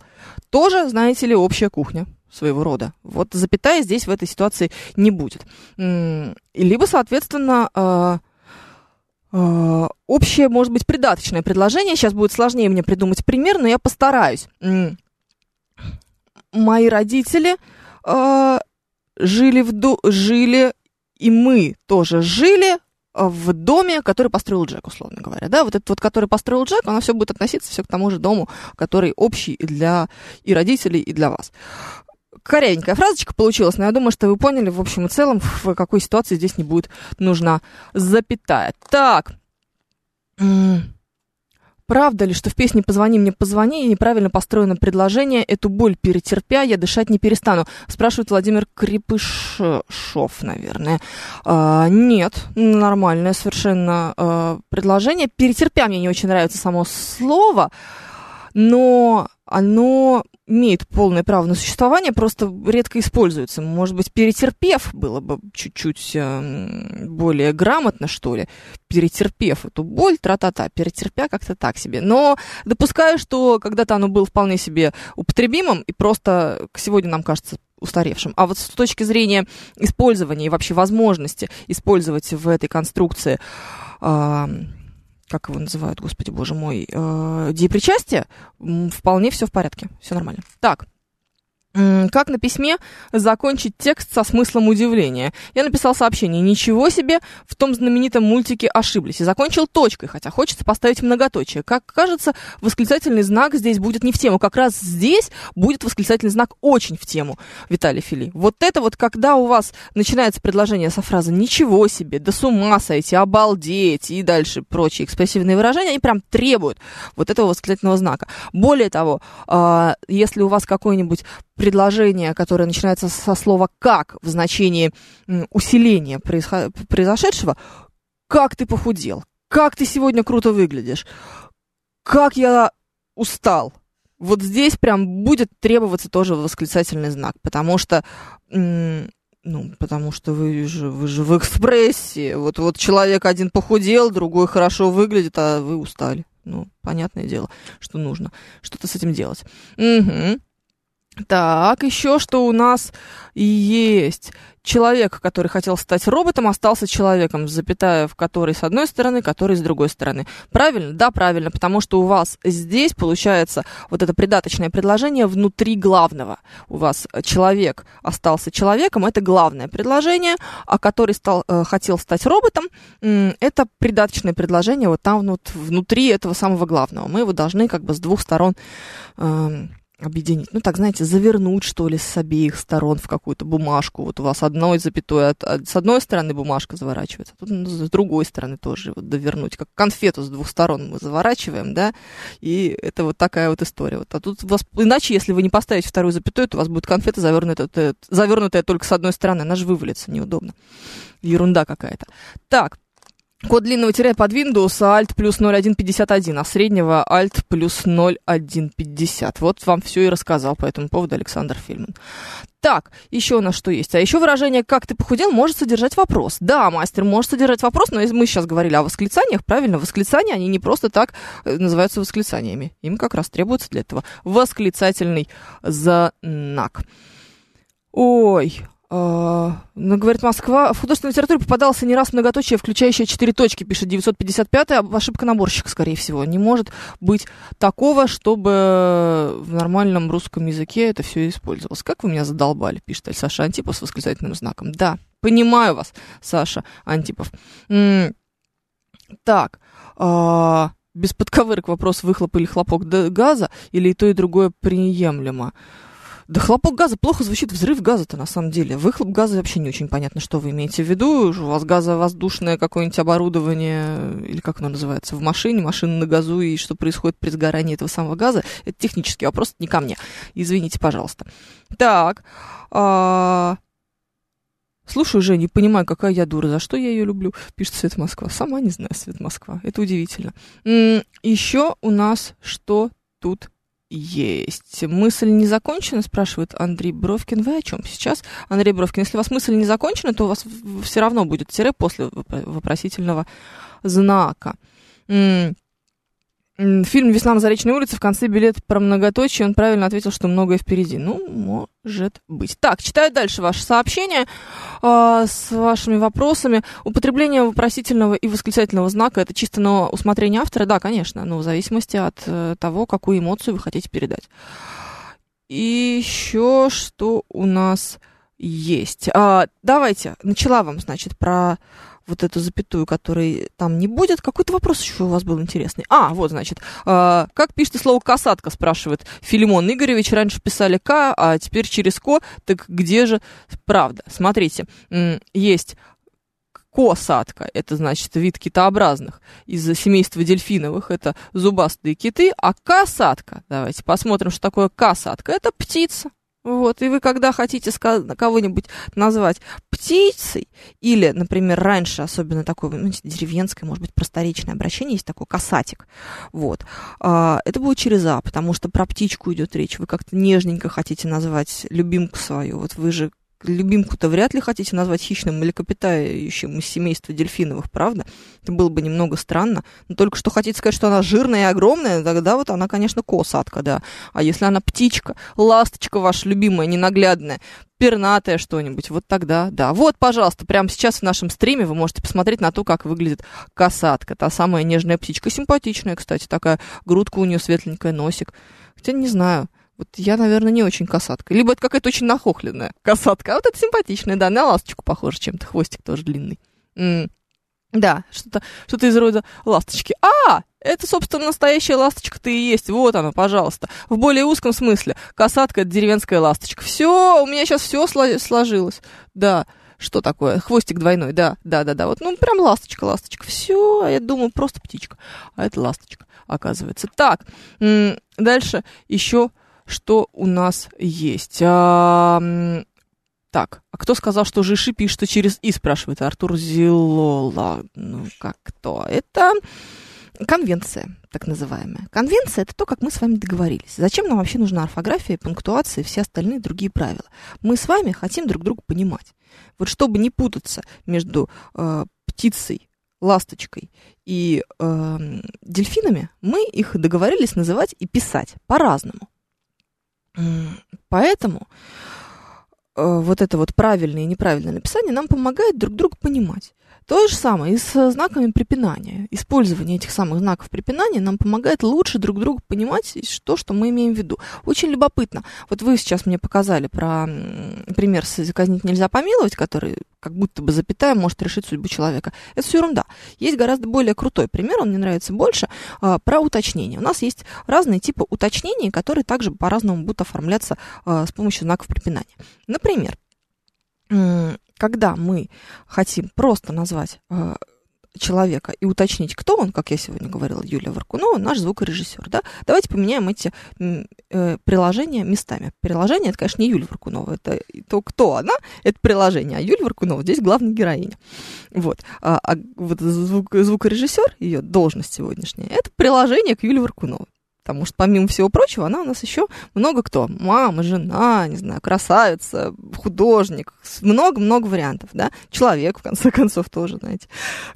Тоже, знаете ли, общая кухня своего рода. Вот запятая здесь в этой ситуации не будет. Либо, соответственно, э, э, общее, может быть, придаточное предложение. Сейчас будет сложнее мне придумать пример, но я постараюсь мои родители э, жили, в до... жили, и мы тоже жили в доме, который построил Джек, условно говоря. Да, вот этот вот, который построил Джек, оно все будет относиться все к тому же дому, который общий для и родителей, и для вас. Корявенькая фразочка получилась, но я думаю, что вы поняли, в общем и целом, в какой ситуации здесь не будет нужна запятая. Так. Правда ли, что в песне «Позвони мне, позвони» неправильно построено предложение «Эту боль перетерпя, я дышать не перестану»? Спрашивает Владимир Крепышов, наверное. А, нет, нормальное совершенно а, предложение. «Перетерпя» мне не очень нравится само слово, но оно имеет полное право на существование, просто редко используется. Может быть, перетерпев было бы чуть-чуть э, более грамотно, что ли, перетерпев эту боль, тра-та-та, перетерпя как-то так себе. Но допускаю, что когда-то оно было вполне себе употребимым, и просто сегодня нам кажется устаревшим. А вот с точки зрения использования и вообще возможности использовать в этой конструкции э, как его называют, господи, боже мой, э, деепричастие, вполне все в порядке, все нормально. Так, как на письме закончить текст со смыслом удивления? Я написал сообщение. Ничего себе, в том знаменитом мультике ошиблись. И закончил точкой, хотя хочется поставить многоточие. Как кажется, восклицательный знак здесь будет не в тему. Как раз здесь будет восклицательный знак очень в тему, Виталий Фили. Вот это вот, когда у вас начинается предложение со фразы «ничего себе», «да с ума сойти», «обалдеть» и дальше прочие экспрессивные выражения, они прям требуют вот этого восклицательного знака. Более того, а, если у вас какой-нибудь предложение, которое начинается со слова «как» в значении усиления произошедшего, «как ты похудел», «как ты сегодня круто выглядишь», «как я устал», вот здесь прям будет требоваться тоже восклицательный знак, потому что, ну, потому что вы же, вы же в экспрессе. Вот, вот человек один похудел, другой хорошо выглядит, а вы устали. Ну, понятное дело, что нужно что-то с этим делать. Угу. Так, еще что у нас есть. Человек, который хотел стать роботом, остался человеком, запятая, в который с одной стороны, который с другой стороны. Правильно? Да, правильно, потому что у вас здесь получается вот это придаточное предложение внутри главного. У вас человек остался человеком, это главное предложение, а который стал, э, хотел стать роботом, это придаточное предложение вот там вот внутри этого самого главного. Мы его должны как бы с двух сторон э, объединить, ну так, знаете, завернуть, что ли, с обеих сторон в какую-то бумажку. Вот у вас одной запятой, от, от, с одной стороны бумажка заворачивается, а тут ну, с другой стороны тоже вот довернуть, как конфету с двух сторон мы заворачиваем, да, и это вот такая вот история. Вот. А тут у вас, иначе, если вы не поставите вторую запятую, то у вас будет конфета завернутая, завернутая только с одной стороны, она же вывалится, неудобно. Ерунда какая-то. Так, Код длинного тире под Windows Alt плюс 0151, а среднего Alt плюс 0150. Вот вам все и рассказал по этому поводу Александр Фильман. Так, еще у нас что есть? А еще выражение «как ты похудел» может содержать вопрос. Да, мастер может содержать вопрос, но мы сейчас говорили о восклицаниях, правильно? Восклицания, они не просто так э, называются восклицаниями. Им как раз требуется для этого восклицательный знак. Ой, Uh, ну, говорит, Москва. В художественной литературе попадался не раз многоточие, включающее четыре точки, пишет 955 ошибка наборщика, скорее всего. Не может быть такого, чтобы в нормальном русском языке это все использовалось. Как вы меня задолбали, пишет Саша Антипов с восклицательным знаком. Да, понимаю вас, Саша Антипов. Так, uh, без подковырок вопрос выхлоп или хлопок газа, или и то, и другое приемлемо. Да хлопок газа плохо звучит, взрыв газа-то на самом деле. Выхлоп газа вообще не очень понятно, что вы имеете в виду. У вас газовоздушное какое-нибудь оборудование, или как оно называется, в машине, машина на газу, и что происходит при сгорании этого самого газа, это технический вопрос, не ко мне. Извините, пожалуйста. Так, а... Слушаю Женю, понимаю, какая я дура, за что я ее люблю, пишет Свет Москва. Сама не знаю, Свет Москва, это удивительно. Еще у нас что тут есть. Мысль не закончена, спрашивает Андрей Бровкин. Вы о чем сейчас? Андрей Бровкин, если у вас мысль не закончена, то у вас все равно будет тире после вопросительного знака. Фильм «Весна на Заречной улице» в конце билет про многоточие. Он правильно ответил, что многое впереди. Ну, может быть. Так, читаю дальше ваше сообщение э, с вашими вопросами. Употребление вопросительного и восклицательного знака – это чисто на усмотрение автора? Да, конечно, но в зависимости от э, того, какую эмоцию вы хотите передать. И еще что у нас есть. А, давайте, начала вам, значит, про вот эту запятую, которой там не будет. Какой-то вопрос еще у вас был интересный. А, вот, значит, э, как пишется слово «касатка», спрашивает Филимон Игоревич. Раньше писали «к», а теперь через «ко». Так где же правда? Смотрите, есть косатка, это значит вид китообразных из семейства дельфиновых, это зубастые киты, а касатка, давайте посмотрим, что такое касатка, это птица. Вот, и вы когда хотите кого-нибудь назвать птицей, или, например, раньше, особенно такое, ну, деревенское, может быть, просторечное обращение, есть такой касатик, вот, а, это будет через «а», потому что про птичку идет речь, вы как-то нежненько хотите назвать любимку свою, вот вы же любимку-то вряд ли хотите назвать хищным млекопитающим из семейства дельфиновых, правда? Это было бы немного странно. Но только что хотите сказать, что она жирная и огромная, тогда вот она, конечно, косатка, да. А если она птичка, ласточка ваша любимая, ненаглядная, пернатая что-нибудь, вот тогда, да. Вот, пожалуйста, прямо сейчас в нашем стриме вы можете посмотреть на то, как выглядит касатка. Та самая нежная птичка, симпатичная, кстати, такая грудка у нее светленькая, носик. Хотя не знаю, вот я, наверное, не очень касатка. Либо это какая-то очень нахохленная касатка. А вот это симпатичная, да, на ласточку похоже чем-то. Хвостик тоже длинный. М-м. Да, что-то что из рода ласточки. А, это, собственно, настоящая ласточка-то и есть. Вот она, пожалуйста. В более узком смысле. Касатка — это деревенская ласточка. Все, у меня сейчас все сложилось. Да, что такое? Хвостик двойной, да, да, да, да. Вот, ну, прям ласточка, ласточка. Все, я думаю, просто птичка. А это ласточка, оказывается. Так, дальше еще что у нас есть. А, так, а кто сказал, что Жиши пишется через «и», спрашивает Артур Зилола. Ну, как кто? Это конвенция, так называемая. Конвенция – это то, как мы с вами договорились. Зачем нам вообще нужна орфография, пунктуация и все остальные другие правила? Мы с вами хотим друг друга понимать. Вот чтобы не путаться между э, птицей, ласточкой и э, дельфинами, мы их договорились называть и писать по-разному. Поэтому э, вот это вот правильное и неправильное написание нам помогает друг друга понимать. То же самое и с знаками препинания. Использование этих самых знаков препинания нам помогает лучше друг друга понимать то, что мы имеем в виду. Очень любопытно. Вот вы сейчас мне показали про пример с «казнить нельзя помиловать», который как будто бы запятая может решить судьбу человека. Это все ерунда. Есть гораздо более крутой пример, он мне нравится больше, а, про уточнение. У нас есть разные типы уточнений, которые также по-разному будут оформляться а, с помощью знаков препинания. Например, когда мы хотим просто назвать э, человека и уточнить, кто он, как я сегодня говорила, Юлия Варкунова, наш звукорежиссер, да, давайте поменяем эти э, приложения местами. Приложение, это, конечно, не Юлия Варкунова, это то, кто она, это приложение, а Юлия Варкунова здесь главная героиня. Вот. А, а вот звук, звукорежиссер, ее должность сегодняшняя, это приложение к Юлии Варкуновой. Потому что, помимо всего прочего, она у нас еще много кто. Мама, жена, не знаю, красавица, художник. Много-много вариантов, да. Человек, в конце <laughs> концов, тоже, знаете,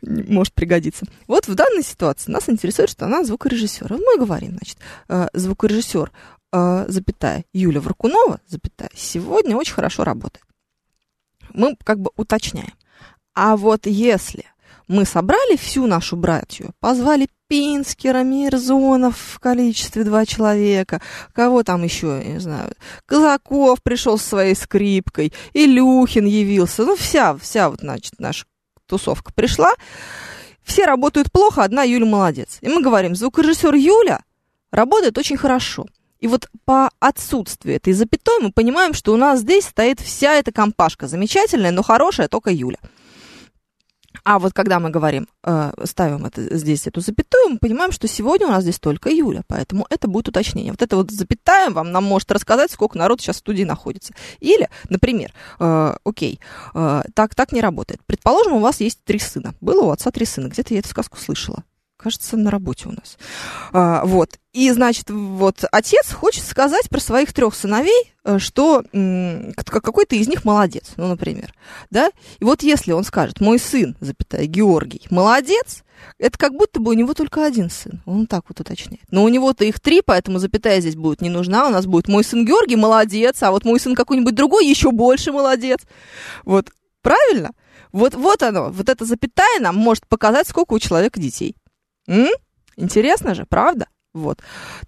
может пригодиться. Вот в данной ситуации нас интересует, что она звукорежиссер. Мы говорим, значит, э, звукорежиссер, э, запятая, Юля Варкунова, запятая, сегодня очень хорошо работает. Мы как бы уточняем. А вот если мы собрали всю нашу братью, позвали Пинскера, Мирзонов в количестве два человека, кого там еще, я не знаю, Казаков пришел со своей скрипкой, Илюхин явился, ну вся, вся вот, значит, наша тусовка пришла, все работают плохо, одна Юля молодец. И мы говорим, звукорежиссер Юля работает очень хорошо. И вот по отсутствию этой запятой мы понимаем, что у нас здесь стоит вся эта компашка замечательная, но хорошая только Юля. А вот когда мы говорим, э, ставим это, здесь эту запятую, мы понимаем, что сегодня у нас здесь только Юля, поэтому это будет уточнение. Вот это вот запятая вам нам может рассказать, сколько народ сейчас в студии находится. Или, например, э, окей, э, так, так не работает. Предположим, у вас есть три сына. Было у отца три сына. Где-то я эту сказку слышала кажется, на работе у нас. А, вот. И, значит, вот отец хочет сказать про своих трех сыновей, э, что какой-то из них молодец, ну, например, да? И вот если он скажет, мой сын, запятая, Георгий, молодец, это как будто бы у него только один сын. Он так вот уточняет. Но у него-то их три, поэтому запятая здесь будет не нужна. У нас будет мой сын Георгий, молодец, а вот мой сын какой-нибудь другой еще больше молодец. Вот, правильно? Вот, вот оно, вот эта запятая нам может показать, сколько у человека детей. М? Интересно же, правда? Вот.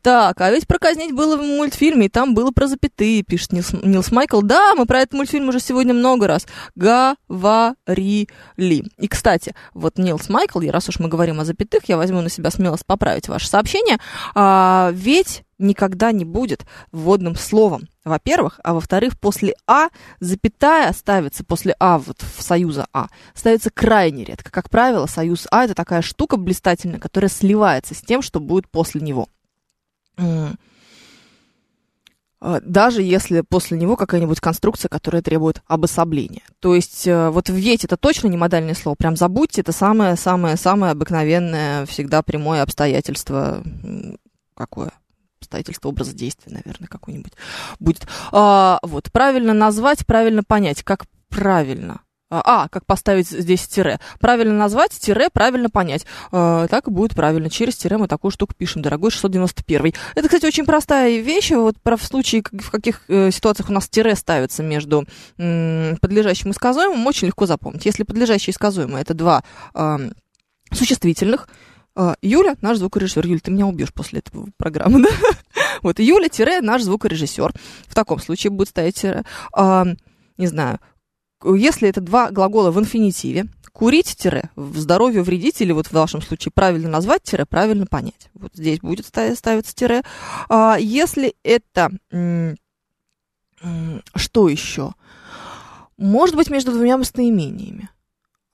Так, а ведь проказнить было в мультфильме, и там было про запятые, пишет Нилс, Нилс Майкл. Да, мы про этот мультфильм уже сегодня много раз говорили. И, кстати, вот Нилс Майкл, и раз уж мы говорим о запятых, я возьму на себя смелость поправить ваше сообщение, а, ведь никогда не будет вводным словом, во-первых, а во-вторых, после А запятая ставится, после А, вот в союза А, ставится крайне редко. Как правило, союз А это такая штука блистательная, которая сливается с тем, что будет после него. А, даже если после него какая-нибудь конструкция, которая требует обособления. То есть э, вот ведь это точно не модальное слово, прям забудьте, это самое-самое-самое обыкновенное, всегда прямое обстоятельство какое? Обстоятельства образа действия, наверное, какой-нибудь будет. А, вот, правильно назвать, правильно понять, как правильно. А, а, как поставить здесь тире. Правильно назвать, тире, правильно понять. А, так и будет правильно. Через тире мы такую штуку пишем, дорогой 691. Это, кстати, очень простая вещь. Вот про в случае, в каких э, ситуациях у нас тире ставится между м, подлежащим и сказуемым, очень легко запомнить. Если подлежащий и сказуемый это два э, существительных, Юля, наш звукорежиссер. Юля, ты меня убьешь после этого программы, <laughs> да? Вот, Юля, тире, наш звукорежиссер. В таком случае будет стоять тире. А, не знаю, если это два глагола в инфинитиве, курить тире, в здоровье вредить, или вот в вашем случае правильно назвать тире, правильно понять. Вот здесь будет ставиться тире. А, если это... Что еще? Может быть, между двумя местоимениями.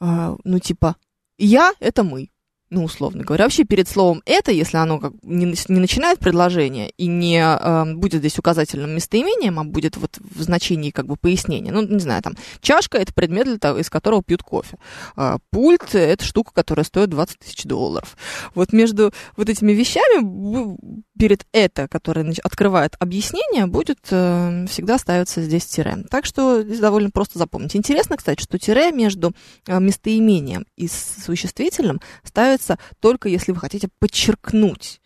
А, ну, типа, я — это мы ну, условно говоря. Вообще перед словом «это», если оно как не, не начинает предложение и не э, будет здесь указательным местоимением, а будет вот в значении как бы пояснения. Ну, не знаю, там, чашка – это предмет, для из которого пьют кофе. А пульт – это штука, которая стоит 20 тысяч долларов. Вот между вот этими вещами перед «это», которое открывает объяснение, будет э, всегда ставиться здесь тире. Так что здесь довольно просто запомнить. Интересно, кстати, что тире между э, местоимением и существительным ставится делается только если вы хотите подчеркнуть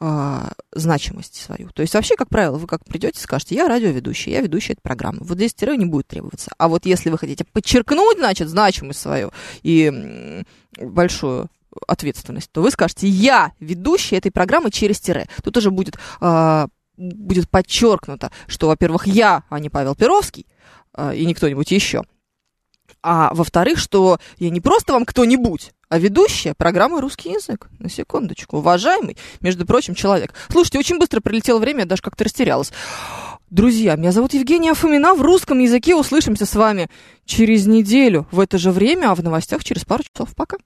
э, значимость свою. То есть вообще, как правило, вы как придете, скажете, я радиоведущий, я ведущий этой программы. Вот здесь тире не будет требоваться. А вот если вы хотите подчеркнуть, значит, значимость свою и большую ответственность, то вы скажете, я ведущий этой программы через тире. Тут уже будет, э, будет подчеркнуто, что, во-первых, я, а не Павел Перовский, э, и не кто-нибудь еще. А во-вторых, что я не просто вам кто-нибудь, а ведущая программы «Русский язык». На секундочку. Уважаемый, между прочим, человек. Слушайте, очень быстро прилетело время, я даже как-то растерялась. Друзья, меня зовут Евгения Фомина. В русском языке услышимся с вами через неделю в это же время, а в новостях через пару часов. Пока.